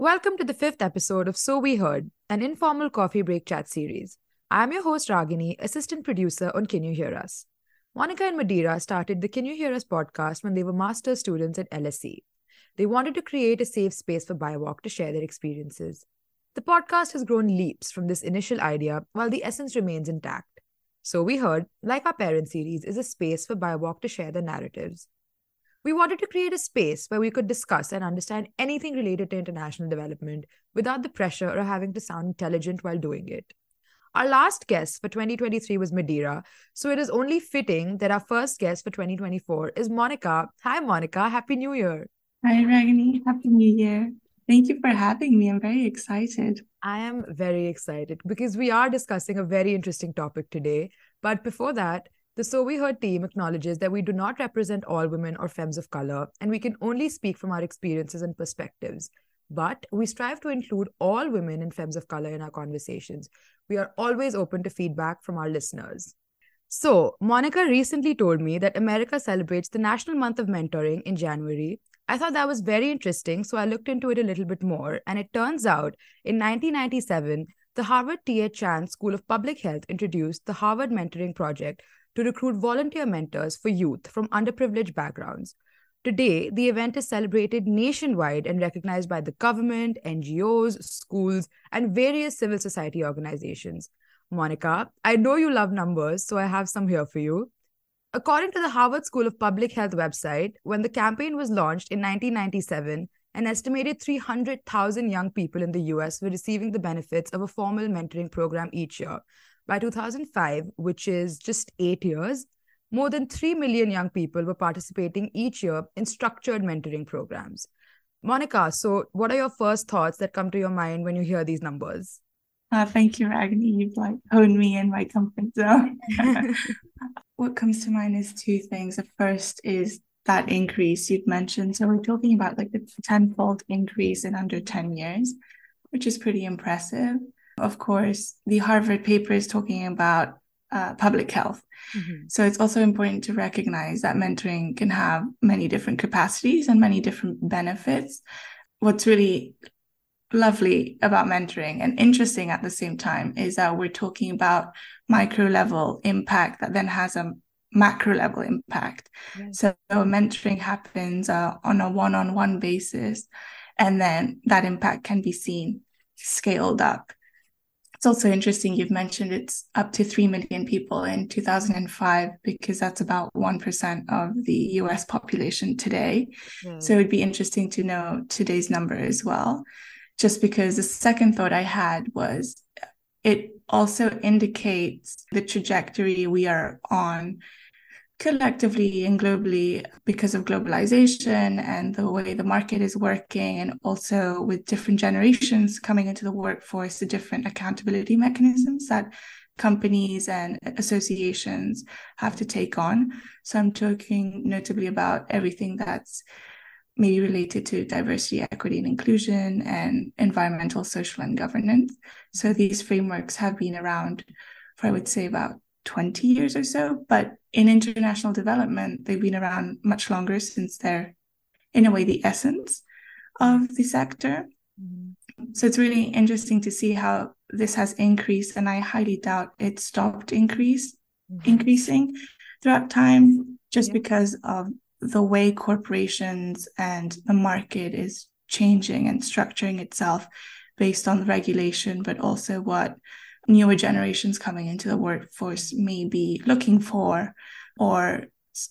Welcome to the fifth episode of So We Heard, an informal coffee break chat series. I'm your host, Ragini, assistant producer on Can You Hear Us? Monica and Madeira started the Can You Hear Us podcast when they were master's students at LSE. They wanted to create a safe space for BIWOC to share their experiences. The podcast has grown leaps from this initial idea while the essence remains intact. So We Heard, like our parent series, is a space for BIWOC to share their narratives. We wanted to create a space where we could discuss and understand anything related to international development without the pressure or having to sound intelligent while doing it. Our last guest for 2023 was Madeira, so it is only fitting that our first guest for 2024 is Monica. Hi, Monica. Happy New Year. Hi, Ragini. Happy New Year. Thank you for having me. I'm very excited. I am very excited because we are discussing a very interesting topic today. But before that, the So We Heard team acknowledges that we do not represent all women or femmes of color, and we can only speak from our experiences and perspectives. But we strive to include all women and femmes of color in our conversations. We are always open to feedback from our listeners. So, Monica recently told me that America celebrates the National Month of Mentoring in January. I thought that was very interesting, so I looked into it a little bit more. And it turns out in 1997, the Harvard T.H. Chan School of Public Health introduced the Harvard Mentoring Project to recruit volunteer mentors for youth from underprivileged backgrounds. Today, the event is celebrated nationwide and recognized by the government, NGOs, schools, and various civil society organizations. Monica, I know you love numbers, so I have some here for you. According to the Harvard School of Public Health website, when the campaign was launched in 1997, an estimated 300,000 young people in the US were receiving the benefits of a formal mentoring program each year, by 2005, which is just eight years, more than 3 million young people were participating each year in structured mentoring programs. Monica, so what are your first thoughts that come to your mind when you hear these numbers? Uh, thank you, Ragini. You've like honed me in my comfort zone. what comes to mind is two things. The first is that increase you've mentioned. So we're talking about like the tenfold increase in under 10 years, which is pretty impressive of course, the Harvard paper is talking about uh, public health. Mm-hmm. So it's also important to recognize that mentoring can have many different capacities and many different benefits. What's really lovely about mentoring and interesting at the same time is that we're talking about micro level impact that then has a macro level impact. So mentoring happens uh, on a one on one basis, and then that impact can be seen scaled up it's also interesting you've mentioned it's up to 3 million people in 2005 because that's about 1% of the US population today. Mm. So it'd be interesting to know today's number as well. Just because the second thought I had was it also indicates the trajectory we are on collectively and globally because of globalization and the way the market is working and also with different generations coming into the workforce the different accountability mechanisms that companies and associations have to take on. So i'm talking notably about everything that's maybe related to diversity equity and inclusion and environmental social and governance. So these frameworks have been around for i would say about 20 years or so. But in international development, they've been around much longer since they're, in a way, the essence of the sector. Mm-hmm. So it's really interesting to see how this has increased, and I highly doubt it stopped increase mm-hmm. increasing throughout time, just yeah. because of the way corporations and the market is changing and structuring itself based on the regulation, but also what newer generations coming into the workforce may be looking for or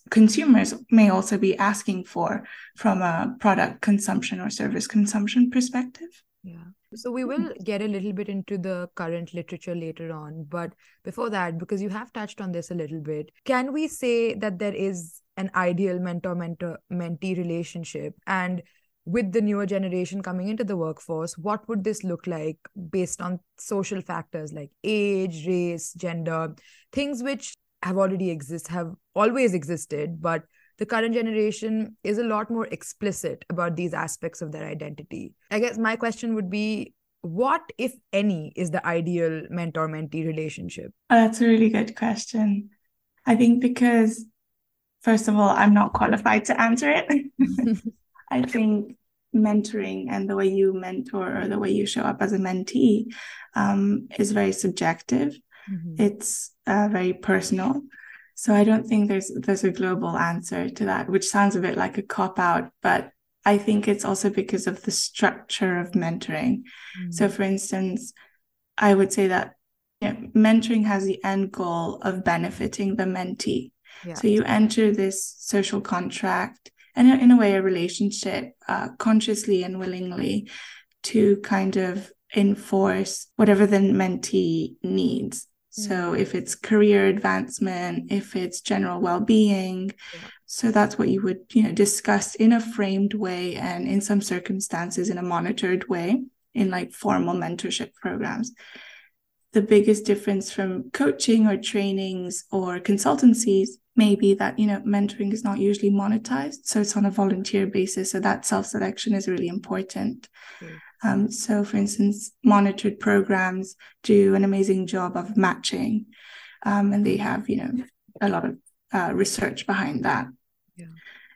consumers may also be asking for from a product consumption or service consumption perspective. Yeah. So we will get a little bit into the current literature later on. But before that, because you have touched on this a little bit, can we say that there is an ideal mentor mentor mentee relationship? And with the newer generation coming into the workforce, what would this look like based on social factors like age, race, gender, things which have already exist, have always existed, but the current generation is a lot more explicit about these aspects of their identity. I guess my question would be what, if any, is the ideal mentor mentee relationship? Oh, that's a really good question. I think because, first of all, I'm not qualified to answer it. I think mentoring and the way you mentor or the way you show up as a mentee um, is very subjective. Mm-hmm. It's uh, very personal. So I don't think there's there's a global answer to that, which sounds a bit like a cop out, but I think it's also because of the structure of mentoring. Mm-hmm. So, for instance, I would say that you know, mentoring has the end goal of benefiting the mentee. Yeah. So you enter this social contract and in a way a relationship uh, consciously and willingly to kind of enforce whatever the mentee needs. So mm-hmm. if it's career advancement, if it's general well-being, so that's what you would, you know, discuss in a framed way and in some circumstances in a monitored way in like formal mentorship programs the biggest difference from coaching or trainings or consultancies may be that you know mentoring is not usually monetized so it's on a volunteer basis so that self-selection is really important mm. um, so for instance monitored programs do an amazing job of matching um, and they have you know a lot of uh, research behind that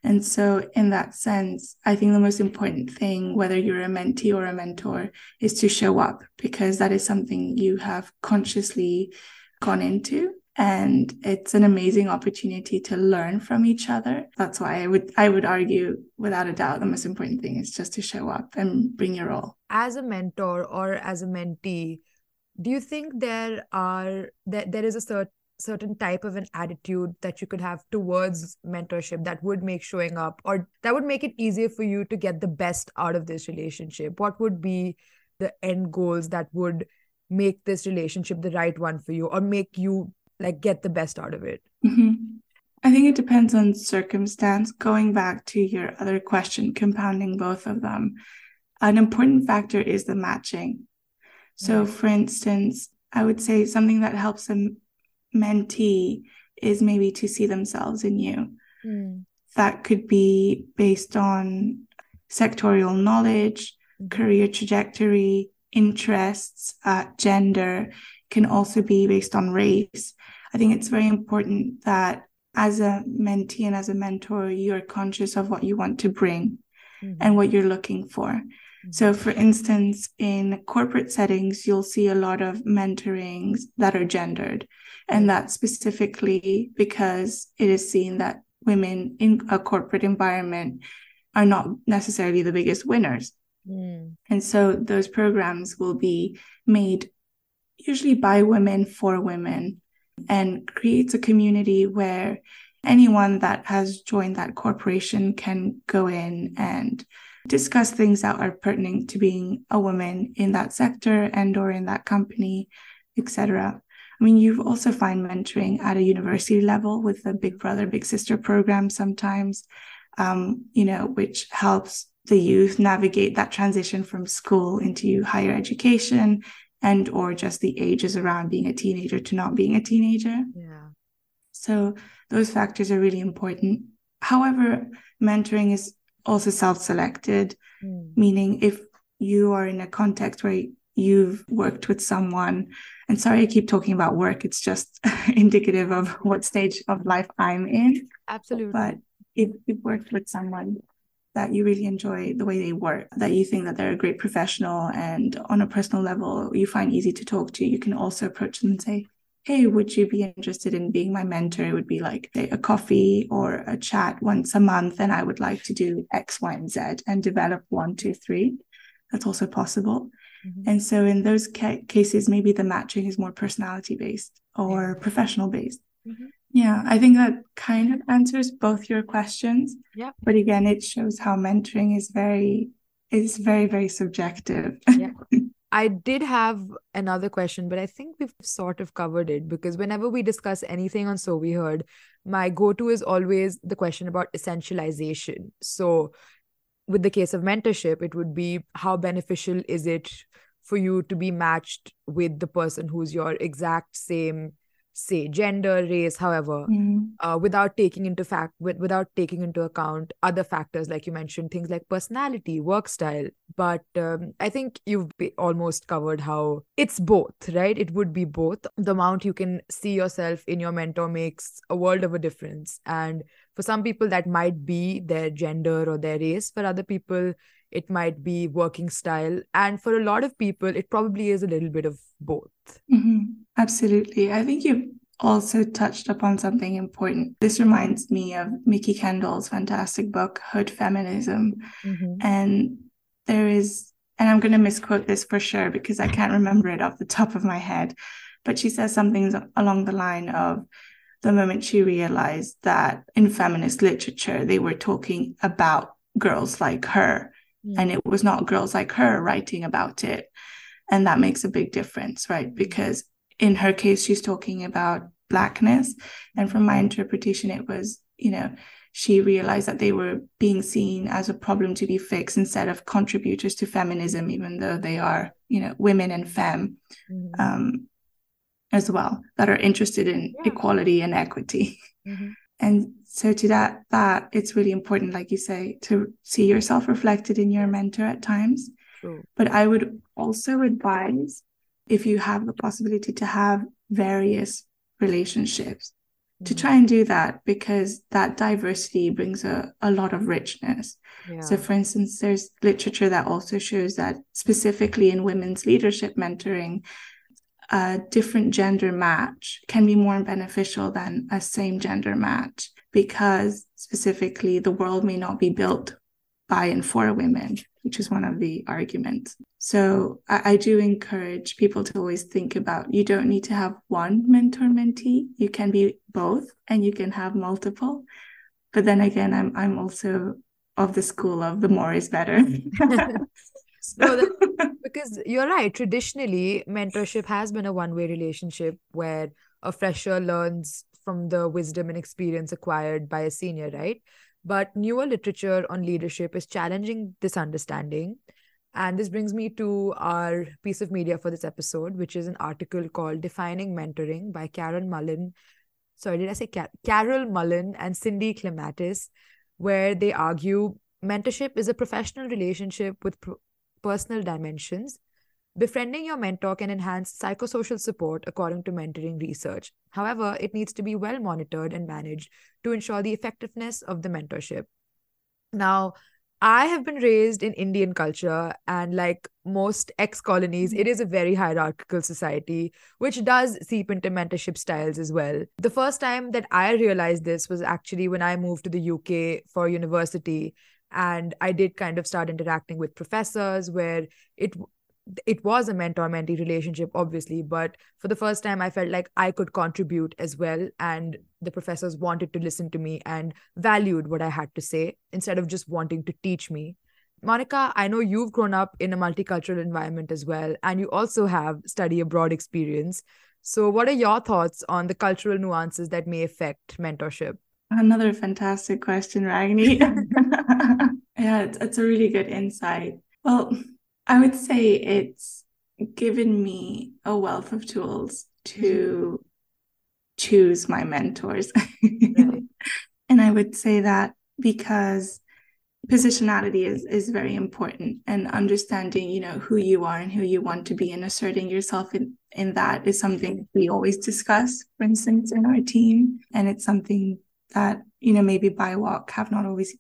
and so, in that sense, I think the most important thing, whether you're a mentee or a mentor, is to show up because that is something you have consciously gone into. And it's an amazing opportunity to learn from each other. That's why I would I would argue, without a doubt, the most important thing is just to show up and bring your all. As a mentor or as a mentee, do you think there are that there is a certain certain type of an attitude that you could have towards mentorship that would make showing up or that would make it easier for you to get the best out of this relationship what would be the end goals that would make this relationship the right one for you or make you like get the best out of it mm-hmm. i think it depends on circumstance going back to your other question compounding both of them an important factor is the matching so for instance i would say something that helps a mentee is maybe to see themselves in you. Mm. That could be based on sectorial knowledge, mm. career trajectory, interests, uh, gender, can also be based on race. I think it's very important that as a mentee and as a mentor, you're conscious of what you want to bring mm-hmm. and what you're looking for. Mm-hmm. So, for instance, in corporate settings, you'll see a lot of mentorings that are gendered. And that's specifically because it is seen that women in a corporate environment are not necessarily the biggest winners. Mm. And so those programs will be made usually by women for women and creates a community where anyone that has joined that corporation can go in and discuss things that are pertinent to being a woman in that sector and or in that company etc I mean, you've also find mentoring at a university level with the Big Brother, Big Sister program sometimes, um, you know, which helps the youth navigate that transition from school into higher education and or just the ages around being a teenager to not being a teenager. Yeah. So those factors are really important. However, mentoring is also self-selected, mm. meaning if you are in a context where you've worked with someone and sorry i keep talking about work it's just indicative of what stage of life i'm in absolutely but if you've worked with someone that you really enjoy the way they work that you think that they're a great professional and on a personal level you find easy to talk to you can also approach them and say hey would you be interested in being my mentor it would be like say, a coffee or a chat once a month and i would like to do x y and z and develop one two three that's also possible Mm-hmm. And so in those ca- cases, maybe the matching is more personality based or yeah. professional based. Mm-hmm. Yeah, I think that kind of answers both your questions. Yeah. But again, it shows how mentoring is very is very very subjective. Yeah. I did have another question, but I think we've sort of covered it because whenever we discuss anything on So We Heard, my go to is always the question about essentialization. So, with the case of mentorship, it would be how beneficial is it for you to be matched with the person who's your exact same say gender race however mm-hmm. uh, without taking into fact with, without taking into account other factors like you mentioned things like personality work style. But um, i think you've almost covered how it's both right? It would be both. The amount you can see yourself in your mentor makes a world of a difference. And for some people that might be their gender or their race. For other people it might be working style. And for a lot of people, it probably is a little bit of both. Mm-hmm. Absolutely. I think you also touched upon something important. This reminds me of Mikki Kendall's fantastic book, Hood Feminism. Mm-hmm. And there is, and I'm going to misquote this for sure because I can't remember it off the top of my head, but she says something along the line of the moment she realized that in feminist literature, they were talking about girls like her, mm-hmm. and it was not girls like her writing about it. And that makes a big difference, right? Because in her case, she's talking about blackness. And from my interpretation, it was, you know, she realized that they were being seen as a problem to be fixed instead of contributors to feminism, even though they are, you know, women and femme mm-hmm. um, as well that are interested in yeah. equality and equity. Mm-hmm. And so to that, that it's really important, like you say, to see yourself reflected in your mentor at times. But I would also advise if you have the possibility to have various relationships mm-hmm. to try and do that because that diversity brings a, a lot of richness. Yeah. So, for instance, there's literature that also shows that specifically in women's leadership mentoring, a different gender match can be more beneficial than a same gender match because specifically the world may not be built by and for women which is one of the arguments. So I, I, do encourage people to always think about you don't need to have one mentor mentee. You can be both and you can have multiple. But then again, I'm I'm also of the school of the more is better. no, that, because you're right. Traditionally, mentorship has been a one-way relationship where a fresher learns from the wisdom and experience acquired by a senior, right? But newer literature on leadership is challenging this understanding. And this brings me to our piece of media for this episode, which is an article called Defining Mentoring by Karen Mullen. Sorry, did I say Car- Carol Mullen and Cindy Klimaitis, where they argue mentorship is a professional relationship with pro- personal dimensions Befriending your mentor can enhance psychosocial support according to mentoring research. However, it needs to be well monitored and managed to ensure the effectiveness of the mentorship. Now, I have been raised in Indian culture, and like most ex colonies, mm-hmm. it is a very hierarchical society, which does seep into mentorship styles as well. The first time that I realized this was actually when I moved to the UK for university. And I did kind of start interacting with professors where it it was a mentor mentee relationship obviously but for the first time i felt like i could contribute as well. And the professors wanted to listen to me and valued what i had to say instead of just wanting to teach me. Monica i know you've grown up in a multicultural environment as well and you also have study abroad experience. So what are your thoughts on the cultural nuances that may affect mentorship? Another fantastic question ragini yeah it's, it's a really good insight. Well I would say it's given me a wealth of tools to choose my mentors. and I would say that because positionality is is very important and understanding you know who you are and who you want to be and asserting yourself in in that is something we always discuss for instance in our team. And it's something that you know maybe BIWOC have not always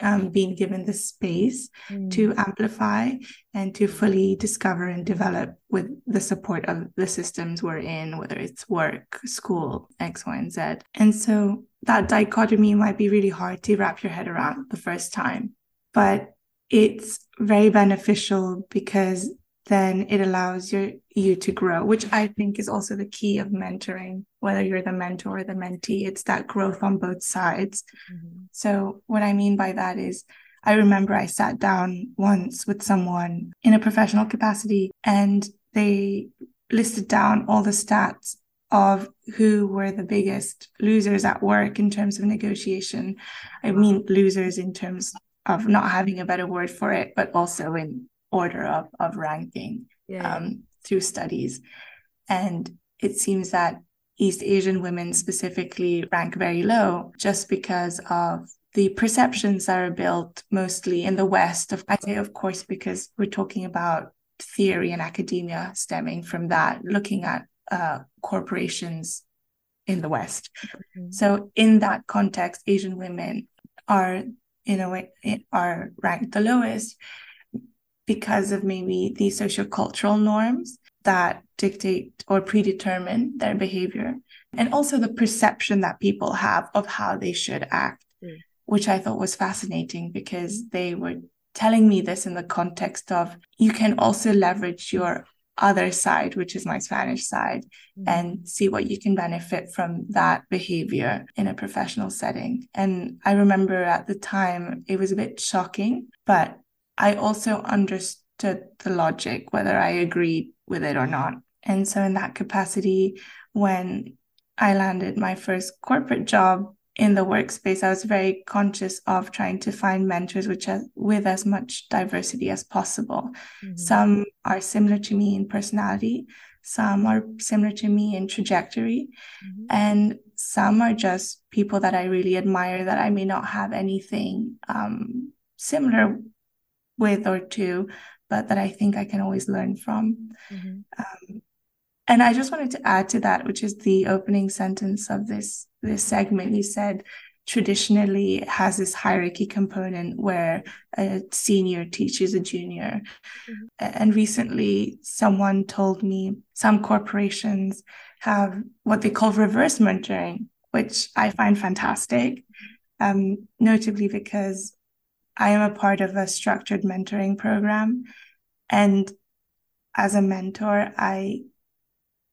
um, being given the space mm. to amplify and to fully discover and develop with the support of the systems we're in, whether it's work, school, X, Y, and Z. And so that dichotomy might be really hard to wrap your head around the first time, but it's very beneficial because then it allows your you to grow, which I think is also the key of mentoring, whether you're the mentor or the mentee, it's that growth on both sides. Mm-hmm. So what I mean by that is I remember I sat down once with someone in a professional capacity and they listed down all the stats of who were the biggest losers at work in terms of negotiation. I mean, losers in terms of not having a better word for it, but also in order of, of ranking yeah. um, through studies. And it seems that East Asian women specifically rank very low just because of the perceptions that are built mostly in the West. Of, I say, of course, because we're talking about theory and academia stemming from that, looking at uh, corporations in the West. Mm-hmm. So, in that context, Asian women are in a way are ranked the lowest because of maybe the sociocultural norms that dictate or predetermine their behavior and also the perception that people have of how they should act mm. which i thought was fascinating because they were telling me this in the context of you can also leverage your other side, which is my Spanish side, mm-hmm. and see what you can benefit from that behavior in a professional setting. And I remember at the time it was a bit shocking, but I also understood the logic, whether I agreed with it or not. And so, in that capacity, when I landed my first corporate job, in the workspace, I was very conscious of trying to find mentors which are with as much diversity as possible. Mm-hmm. Some are similar to me in personality, some are similar to me in trajectory, mm-hmm. and some are just people that I really admire that I may not have anything um, similar with or to, but that I think I can always learn from. Mm-hmm. Um, and I just wanted to add to that, which is the opening sentence of this this segment. You said traditionally it has this hierarchy component where a senior teaches a junior. Mm-hmm. And recently, someone told me some corporations have what they call reverse mentoring, which I find fantastic, um, notably because I am a part of a structured mentoring program. And as a mentor, I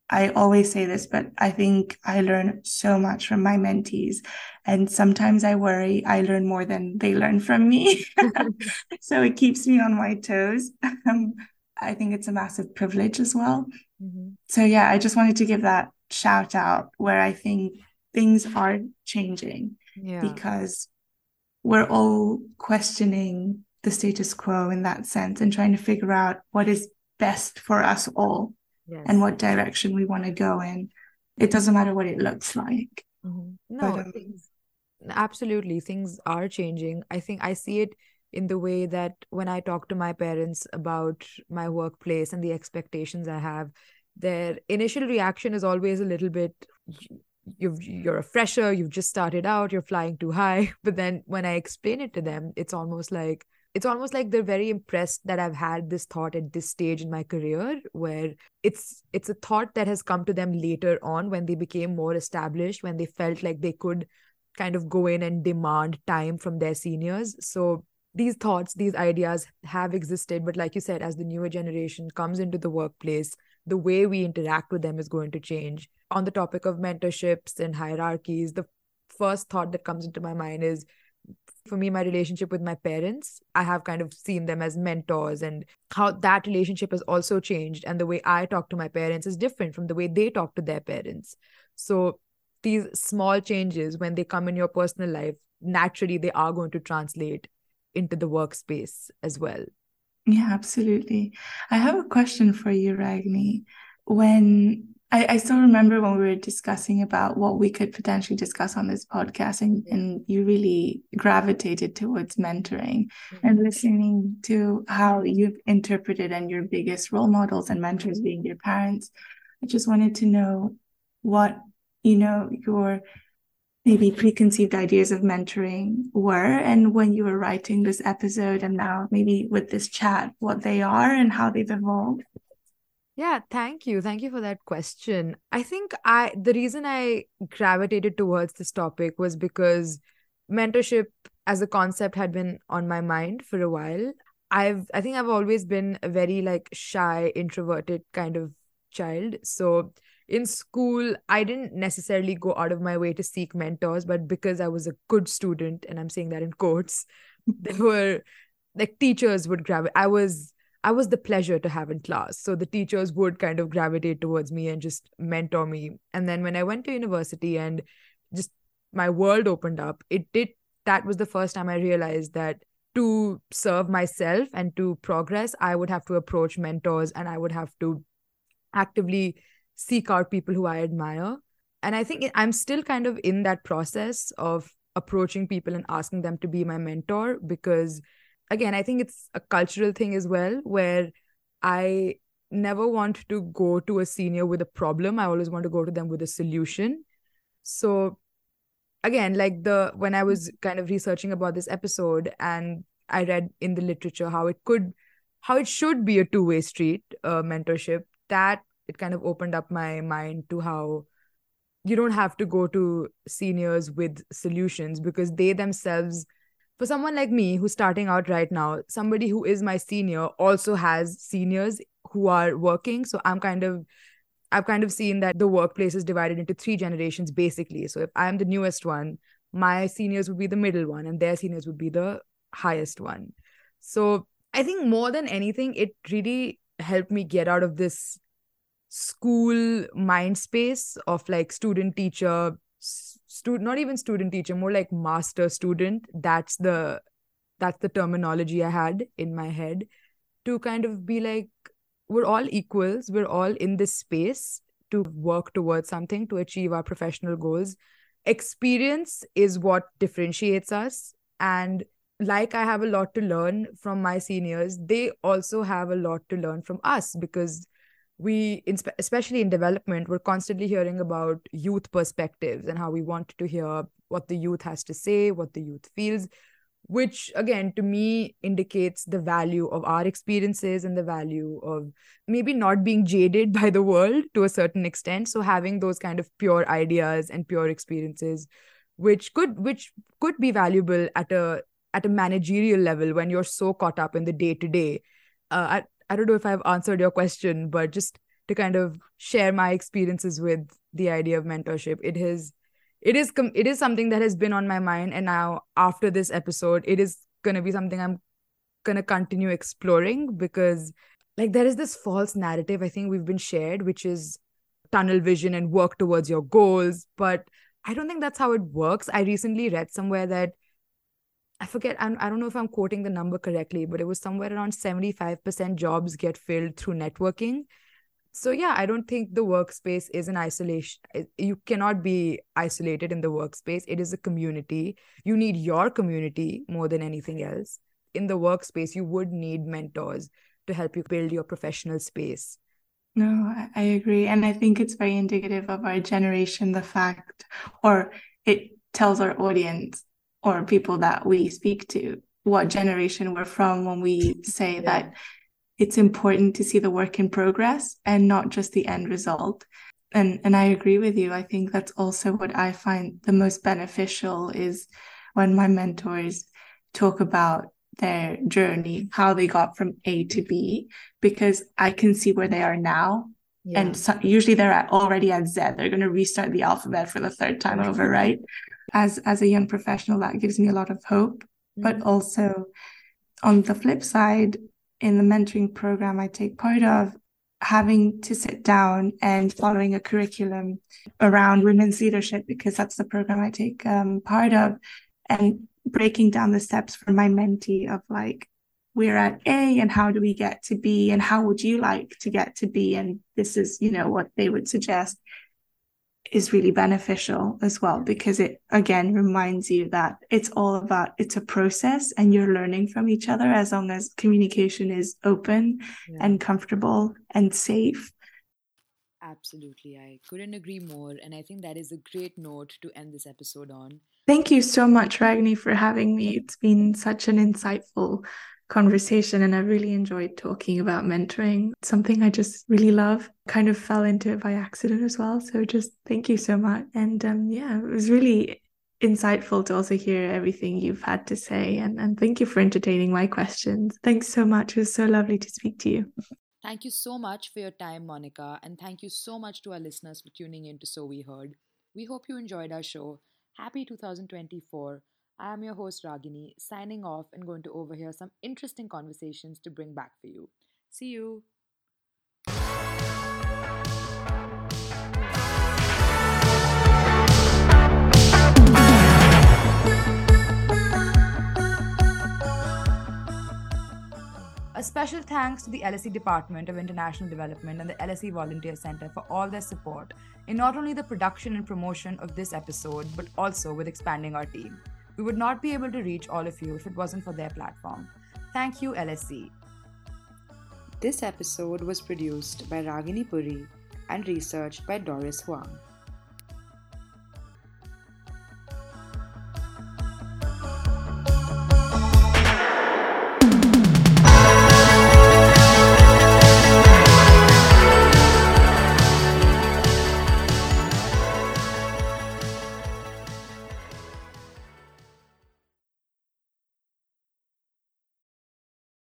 I always say this, but I think I learn so much from my mentees. And sometimes I worry I learn more than they learn from me. so it keeps me on my toes. Um, I think it's a massive privilege as well. Mm-hmm. So, yeah, I just wanted to give that shout out where I think things are changing yeah. because we're all questioning the status quo in that sense and trying to figure out what is best for us all yes. and what direction we want to go in. It doesn't matter what it looks like. Mm-hmm. No, but, um, things, absolutely. Things are changing. I think I see it in the way that when I talk to my parents about my workplace and the expectations I have, their initial reaction is always a little bit you've you're a fresher you've just started out you're flying too high. But then when i explain it to them it's almost like it's almost like they're very impressed that I've had this thought at this stage in my career where it's it's a thought that has come to them later on when they became more established when they felt like they could kind of go in and demand time from their seniors. So these thoughts these ideas have existed but like you said as the newer generation comes into the workplace the way we interact with them is going to change on the topic of mentorships and hierarchies the first thought that comes into my mind is for me my relationship with my parents i have kind of seen them as mentors and how that relationship has also changed and the way i talk to my parents is different from the way they talk to their parents. So these small changes when they come in your personal life naturally they are going to translate into the workspace as well. Yeah absolutely. I have a question for you ragni. When I, I still remember when we were discussing about what we could potentially discuss on this podcast, and, and you really gravitated towards mentoring mm-hmm. and listening to how you've interpreted and your biggest role models and mentors being your parents. I just wanted to know what, you know, your maybe preconceived ideas of mentoring were and when you were writing this episode and now maybe with this chat what they are and how they've evolved yeah, thank you. Thank you for that question. I think I the reason I gravitated towards this topic was because mentorship as a concept had been on my mind for a while. I've I think I've always been a very like shy, introverted kind of child. So in school, I didn't necessarily go out of my way to seek mentors, but because I was a good student, and I'm saying that in quotes, there were like teachers would grab it. I was I was the pleasure to have in class. So the teachers would kind of gravitate towards me and just mentor me. And then when I went to university and just my world opened up, it did that was the first time I realized that to serve myself and to progress, I would have to approach mentors and I would have to actively seek out people who I admire. And I think I'm still kind of in that process of approaching people and asking them to be my mentor because again, I think it's a cultural thing as well, where I never want to go to a senior with a problem. I always want to go to them with a solution. So again like the when i was kind of researching about this episode and i read in the literature how it could how it should be a two-way street uh, mentorship that it kind of opened up my mind to how you don't have to go to seniors with solutions because they themselves for someone like me who's starting out right now somebody who is my senior also has seniors who are working so i'm kind of I've kind of seen that the workplace is divided into three generations basically. So if I'm the newest one, my seniors would be the middle one and their seniors would be the highest one. So I think more than anything, it really helped me get out of this school mind space of like student teacher student not even student teacher more like master student. That's the that's the terminology i had in my head to kind of be like we're all equals. We're all in this space to work towards something to achieve our professional goals. Experience is what differentiates us. And like i have a lot to learn from my seniors. They also have a lot to learn from us because we especially in development we're constantly hearing about youth perspectives and how we want to hear what the youth has to say what the youth feels which again to me indicates the value of our experiences and the value of maybe not being jaded by the world to a certain extent. So having those kind of pure ideas and pure experiences which could which could be valuable at a at a managerial level when you're so caught up in the day to day i don't know if i've answered your question but just to kind of share my experiences with the idea of mentorship it has it is it is something that has been on my mind. And now after this episode it is going to be something i'm going to continue exploring because like there is this false narrative i think we've been shared which is tunnel vision and work towards your goals. But i don't think that's how it works. I recently read somewhere that i forget I'm, i don't know if i'm quoting the number correctly but it was somewhere around 75% jobs get filled through networking. So yeah i don't think the workspace is an isolation eh, you cannot be isolated in the workspace. It is a community. You need your community more than anything else. In the workspace you would need mentors to help you build your professional space. No i agree. And i think it's very indicative of our generation the fact or it tells our audience or people that we speak to what generation we're from when we say yeah. that it's important to see the work in progress and not just the end result. And and i agree with you. I think that's also what i find the most beneficial is when my mentors talk about their journey how they got from a to b because i can see where they are now. Yeah. and so, usually they're at, already at z. They're going to restart the alphabet for the third time over right as as a young professional that gives me a lot of hope mm-hmm. but also on the flip side in the mentoring program I take part of, having to sit down and following a curriculum around women's leadership, because that's the program I take um, part of, and breaking down the steps for my mentee of like, we're at A and how do we get to B and how would you like to get to B? And this is, you know, what they would suggest is really beneficial as well because it again reminds you that it's all about it's a process and you're learning from each other as long as communication is open yeah. and comfortable and safe. Absolutely i couldn't agree more and i think that is a great note to end this episode on. Thank you so much ragni for having me. It's been such an insightful conversation and I really enjoyed talking about mentoring. Something I just really love. Kind of fell into it by accident as well. So just thank you so much. And um yeah, it was really insightful to also hear everything you've had to say and, and thank you for entertaining my questions. Thanks so much. It was so lovely to speak to you. Thank you so much for your time, Monica, and thank you so much to our listeners for tuning in to So We Heard. We hope you enjoyed our show. Happy 2024. I am your host Ragini, signing off and going to overhear some interesting conversations to bring back for you. See you. A special thanks to the LSE Department of International Development and the LSE Volunteer Center for all their support in not only the production and promotion of this episode, but also with expanding our team. We would not be able to reach all of you if it wasn't for their platform. Thank you, LSE. This episode was produced by Ragini Puri and researched by Doris Huang.